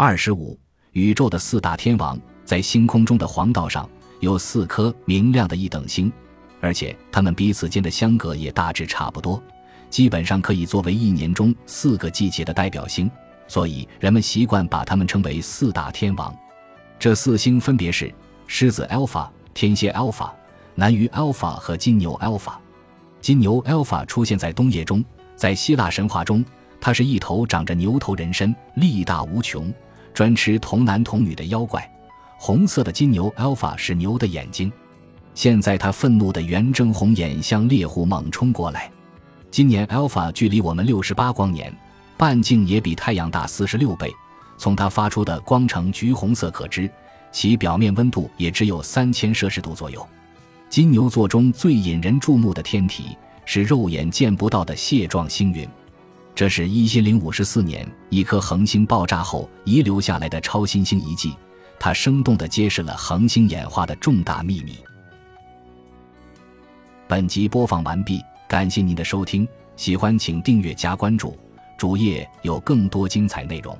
二十五，宇宙的四大天王在星空中的黄道上有四颗明亮的一等星，而且它们彼此间的相隔也大致差不多，基本上可以作为一年中四个季节的代表星，所以人们习惯把它们称为四大天王。这四星分别是狮子 Alpha、天蝎 Alpha、南鱼 Alpha 和金牛 Alpha。金牛 Alpha 出现在冬夜中，在希腊神话中，它是一头长着牛头人身、力大无穷。专吃童男童女的妖怪，红色的金牛 Alpha 是牛的眼睛。现在它愤怒的圆睁红眼向猎户猛冲过来。今年 Alpha 距离我们六十八光年，半径也比太阳大四十六倍。从它发出的光呈橘红色可知，其表面温度也只有三千摄氏度左右。金牛座中最引人注目的天体是肉眼见不到的蟹状星云。这是一千零五十四年一颗恒星爆炸后遗留下来的超新星遗迹，它生动地揭示了恒星演化的重大秘密。本集播放完毕，感谢您的收听，喜欢请订阅加关注，主页有更多精彩内容。